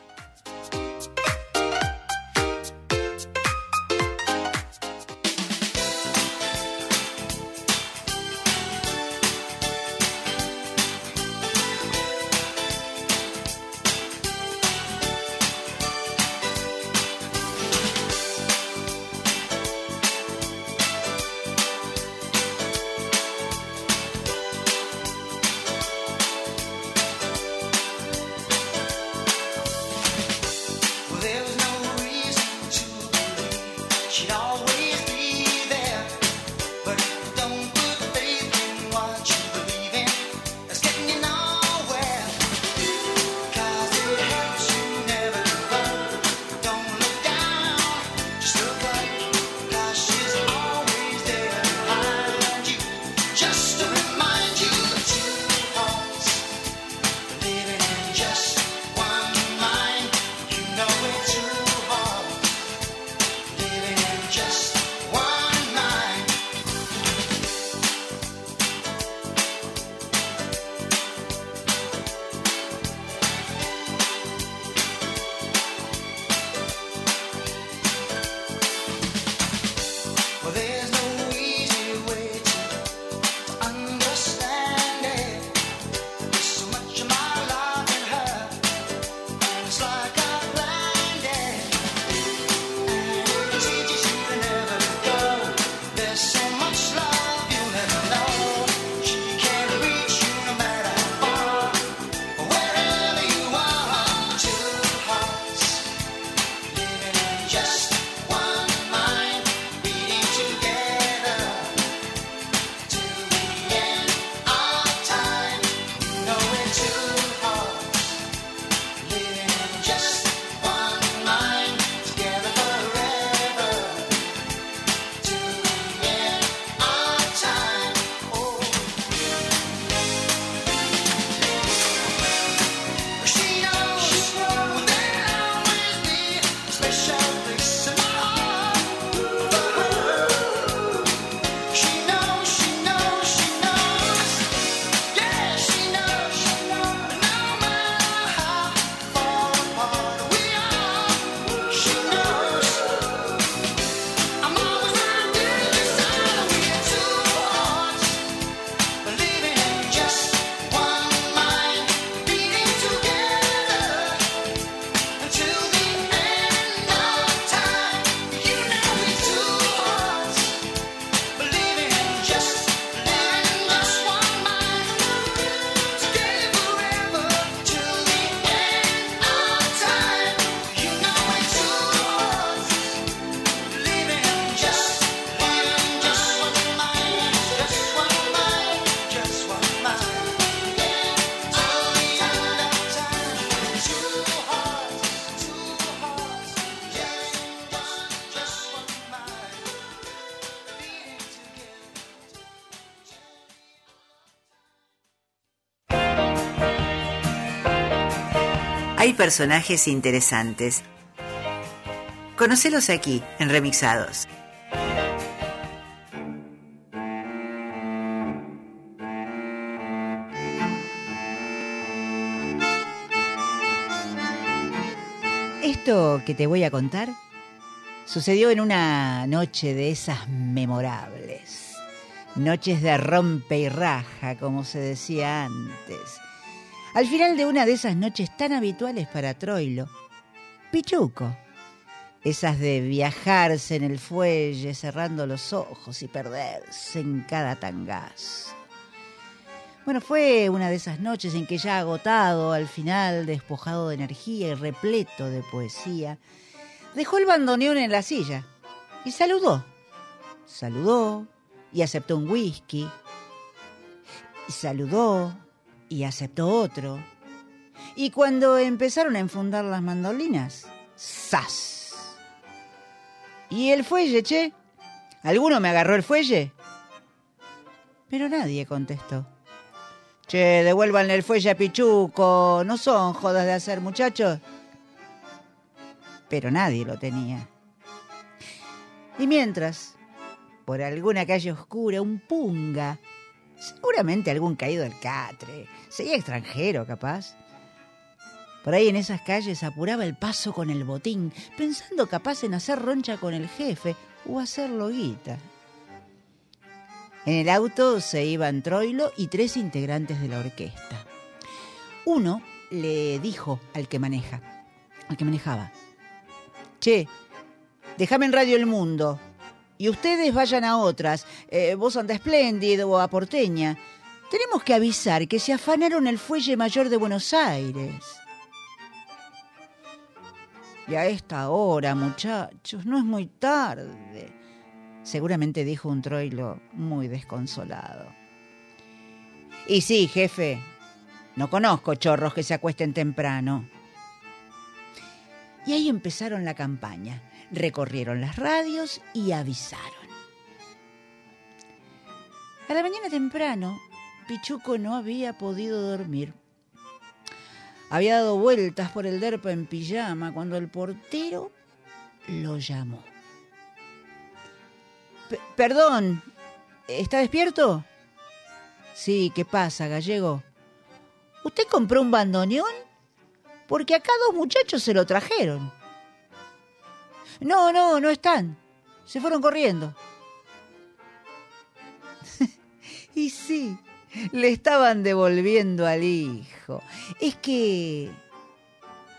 Personajes interesantes. Conocelos aquí, en Remixados. Esto que te voy a contar sucedió en una noche de esas memorables. Noches de rompe y raja, como se decía antes. Al final de una de esas noches tan habituales para Troilo, Pichuco. Esas de viajarse en el fuelle, cerrando los ojos y perderse en cada tangazo. Bueno, fue una de esas noches en que ya agotado, al final despojado de energía y repleto de poesía, dejó el bandoneón en la silla y saludó. Saludó y aceptó un whisky. Y saludó y aceptó otro. Y cuando empezaron a enfundar las mandolinas, ¡zas! ¿Y el fuelle, che? ¿Alguno me agarró el fuelle? Pero nadie contestó. Che, devuélvanle el fuelle a Pichuco. No son jodas de hacer, muchachos. Pero nadie lo tenía. Y mientras, por alguna calle oscura, un punga, seguramente algún caído del catre, sería extranjero capaz. Por ahí en esas calles apuraba el paso con el botín, pensando capaz en hacer roncha con el jefe o hacerlo guita. En el auto se iban Troilo y tres integrantes de la orquesta. Uno le dijo al que maneja, al que manejaba, Che, déjame en Radio El Mundo y ustedes vayan a otras, eh, vos anda espléndido o a Porteña. Tenemos que avisar que se afanaron el fuelle mayor de Buenos Aires. Y a esta hora, muchachos, no es muy tarde. Seguramente dijo un troilo muy desconsolado. Y sí, jefe, no conozco chorros que se acuesten temprano. Y ahí empezaron la campaña. Recorrieron las radios y avisaron. A la mañana temprano, Pichuco no había podido dormir. Había dado vueltas por el derpa en pijama cuando el portero lo llamó. Perdón, ¿está despierto? Sí, ¿qué pasa, gallego? ¿Usted compró un bandoneón? Porque acá dos muchachos se lo trajeron. No, no, no están. Se fueron corriendo. y sí, le estaban devolviendo al hijo. Es que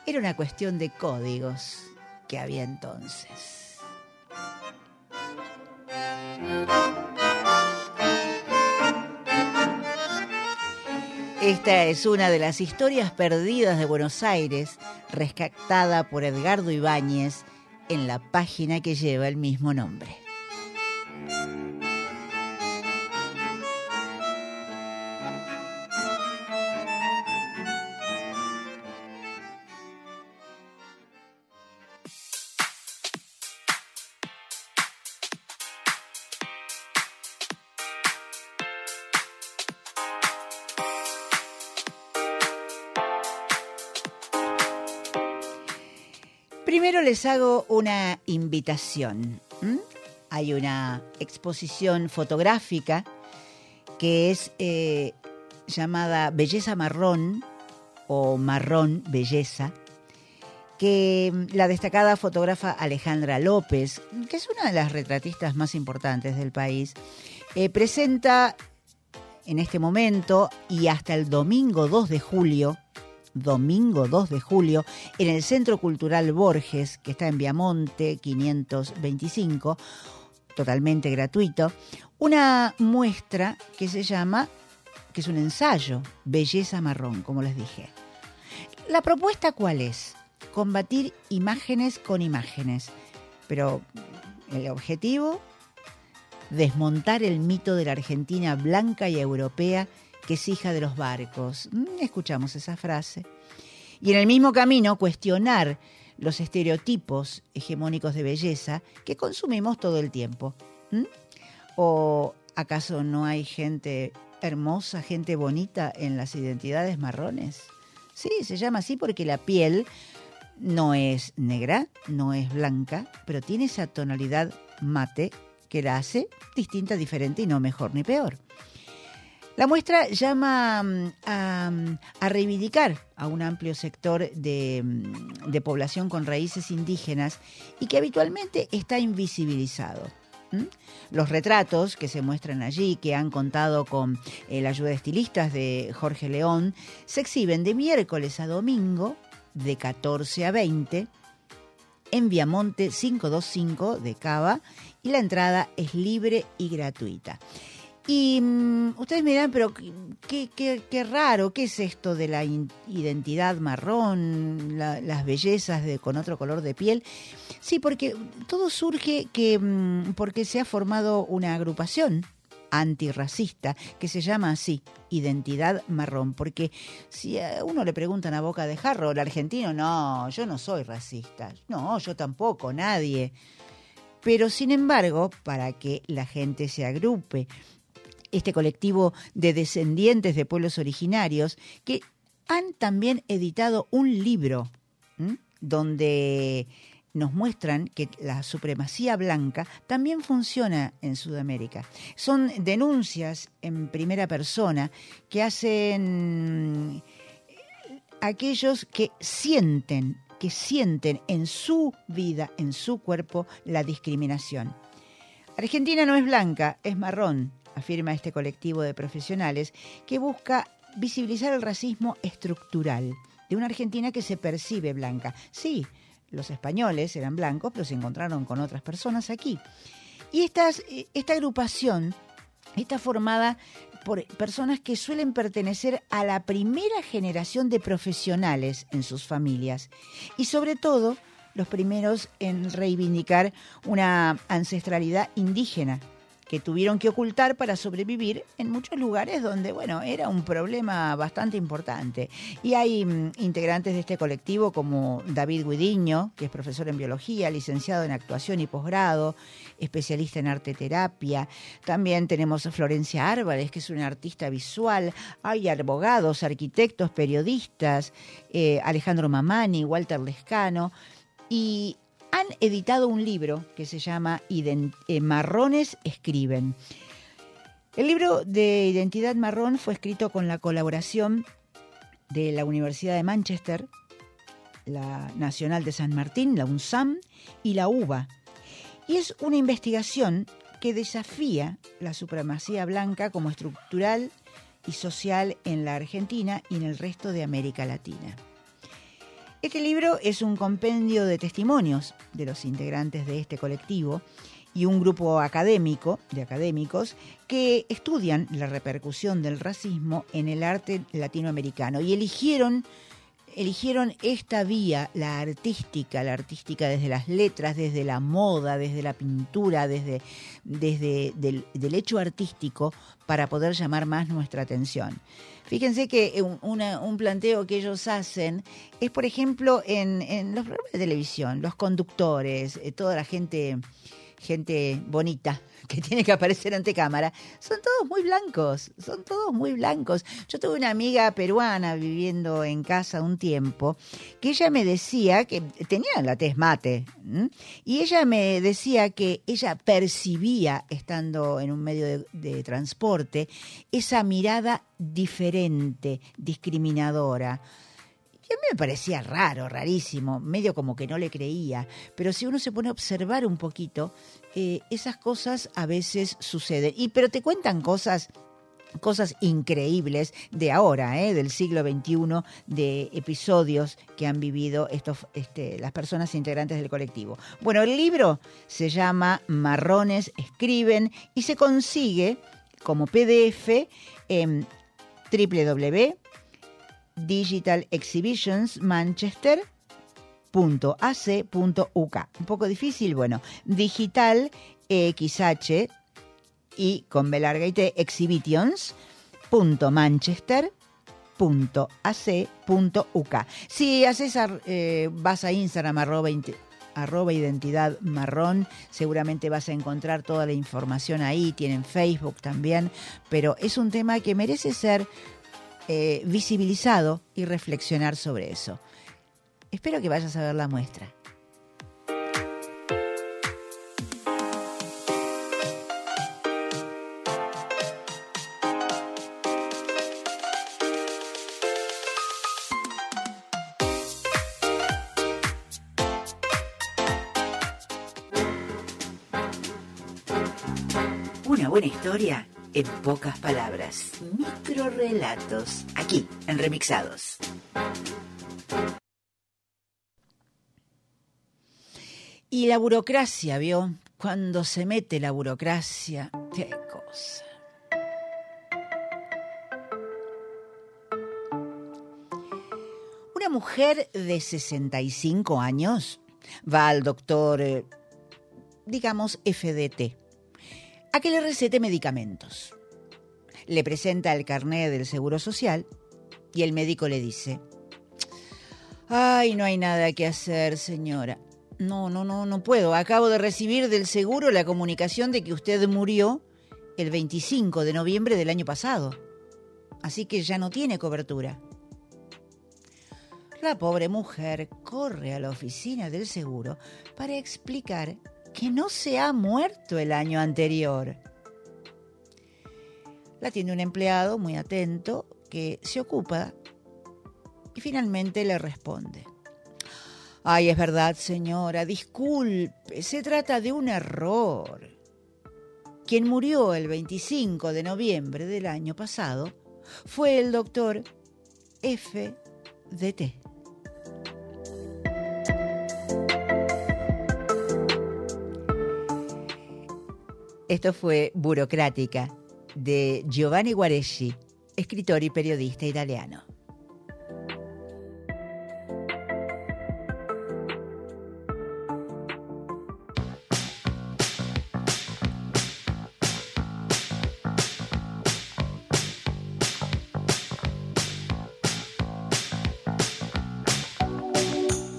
era una cuestión de códigos que había entonces. Esta es una de las historias perdidas de Buenos Aires, rescatada por Edgardo Ibáñez en la página que lleva el mismo nombre. Les hago una invitación. Hay una exposición fotográfica que es eh, llamada Belleza Marrón o Marrón Belleza, que mm, la destacada fotógrafa Alejandra López, que es una de las retratistas más importantes del país, eh, presenta en este momento y hasta el domingo 2 de julio, domingo 2 de julio, en el Centro Cultural Borges, que está en Viamonte 525, totalmente gratuito, una muestra que se llama, que es un ensayo, Belleza Marrón, como les dije. La propuesta cuál es? Combatir imágenes con imágenes, pero el objetivo, desmontar el mito de la Argentina blanca y europea que es hija de los barcos. Mm, Escuchamos esa frase. Y en el mismo camino cuestionar los estereotipos hegemónicos de belleza que consumimos todo el tiempo. ¿Mm? ¿O acaso no hay gente hermosa, gente bonita en las identidades marrones? Sí, se llama así porque la piel no es negra, no es blanca, pero tiene esa tonalidad mate que la hace distinta, diferente y no mejor ni peor. La muestra llama mm, a, reivindicar a un amplio sector de, mm, de población con raíces indígenas y que habitualmente está invisibilizado. Los retratos que se muestran allí, que han contado con eh, la ayuda de estilistas de Jorge León, se exhiben de miércoles a domingo, de 14 a 20, en Viamonte 525 de Cava, y la entrada es libre y gratuita. Y mm, ustedes me pero qué, qué- qué raro, ¿qué es esto de la identidad marrón, la- las bellezas de, con otro color de piel? Sí, porque todo surge que mm, porque se ha formado una agrupación antirracista que se llama así, Identidad Marrón, porque si a uno le preguntan a boca de jarro, el argentino, no, yo no soy racista, no, yo tampoco, nadie. Pero sin embargo, para que la gente se agrupe, este colectivo de descendientes de pueblos originarios que han también editado un libro donde nos muestran que la supremacía blanca también funciona en Sudamérica. Son denuncias en primera persona que hacen aquellos que sienten, que sienten en su vida, en su cuerpo, la discriminación. Argentina no es blanca, es marrón, afirma este colectivo de profesionales que busca visibilizar el racismo estructural de una Argentina que se percibe blanca. Sí, los españoles eran blancos, pero se encontraron con otras personas aquí. Y eh, esta agrupación está formada por personas que suelen pertenecer a la primera generación de profesionales en sus familias y sobre todo los primeros en reivindicar una ancestralidad indígena que tuvieron que ocultar para sobrevivir en muchos lugares donde, bueno, era un problema bastante importante. Y hay mm, integrantes de este colectivo como David Guidiño, que es profesor en biología, licenciado en actuación y posgrado, especialista en arte terapia. También tenemos a Florencia Álvarez, que es una artista visual. Hay abogados, arquitectos, periodistas, eh, Alejandro Mamani, Walter Lescano. Y han editado un libro que se llama eh, Marrones Escriben. El libro de Identidad Marrón fue escrito con la colaboración de la Universidad de Manchester, la Nacional de San Martín, la UNSAM y la UBA. Y es una investigación que desafía la supremacía blanca como estructural y social en la Argentina y en el resto de América Latina. Este libro es un compendio de testimonios de los integrantes de este colectivo y un grupo académico de académicos que estudian la repercusión del racismo en el arte latinoamericano y eligieron eligieron esta vía, la artística, la artística desde las letras, desde la moda, desde la pintura, desde, desde del, hecho artístico, para poder llamar más nuestra atención. Fíjense que un, un planteo que ellos hacen es, por ejemplo, en, en los programas de televisión, los conductores, eh, toda la gente, gente bonita que tiene que aparecer ante cámara, son todos muy blancos, son todos muy blancos. Yo tuve una amiga peruana viviendo en casa un tiempo que ella me decía que tenía la tez mate y ella me decía que ella percibía estando en un medio de, de transporte esa mirada diferente, discriminadora. Y a mí me parecía raro, rarísimo, medio como que no le creía. Pero si uno se pone a observar un poquito, eh, esas cosas a veces suceden. Y pero te cuentan cosas cosas increíbles de ahora, ¿eh? del siglo XXI, de episodios que han vivido estos, este, las personas integrantes del colectivo. Bueno, el libro se llama Marrones Escriben y se consigue como PDF en www.digitalexhibitionsmanchester.ac.uk. Un poco difícil, bueno, digital XH y con B larga y exhibitions.manchester.ac.uk. Si haces, eh, vas a Instagram arroba, arroba identidad marrón, seguramente vas a encontrar toda la información ahí, tienen Facebook también, pero es un tema que merece ser eh, visibilizado y reflexionar sobre eso. Espero que vayas a ver la muestra. Una buena historia en pocas palabras. Microrelatos. Aquí, en Remixados. Y la burocracia, ¿vio? Cuando se mete la burocracia, qué cosa. Una mujer de 65 años va al doctor, eh, digamos, FDT, a que le recete medicamentos. Le presenta el carné del Seguro Social y el médico le dice, ay, no hay nada que hacer, señora. No, no, no, no puedo. Acabo de recibir del seguro la comunicación de que usted murió el 25 de noviembre del año pasado. Así que ya no tiene cobertura. La pobre mujer corre a la oficina del seguro para explicar que no se ha muerto el año anterior. La atiende un empleado muy atento que se ocupa y finalmente le responde. Ay, es verdad, señora, disculpe, se trata de un error. Quien murió el 25 de noviembre del año pasado fue el doctor F.D.T. Esto fue Burocrática, de Giovanni Guareschi, escritor y periodista italiano.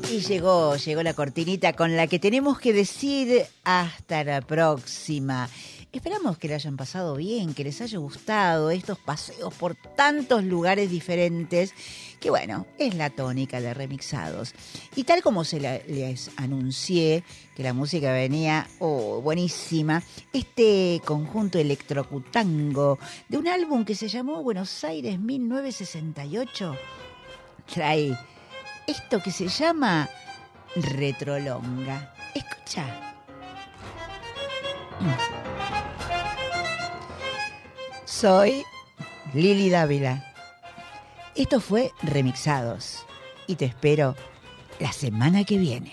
Y llegó, llegó la cortinita con la que tenemos que decir hasta la próxima. Esperamos que le hayan pasado bien, que les haya gustado estos paseos por tantos lugares diferentes, que bueno, es la tónica de remixados. Y tal como se les anuncié que la música venía, oh, buenísima, este conjunto electrocutango de un álbum que se llamó Buenos Aires 1968, trae esto que se llama retrolonga. Escucha. Soy Lili Dávila. Esto fue Remixados y te espero la semana que viene.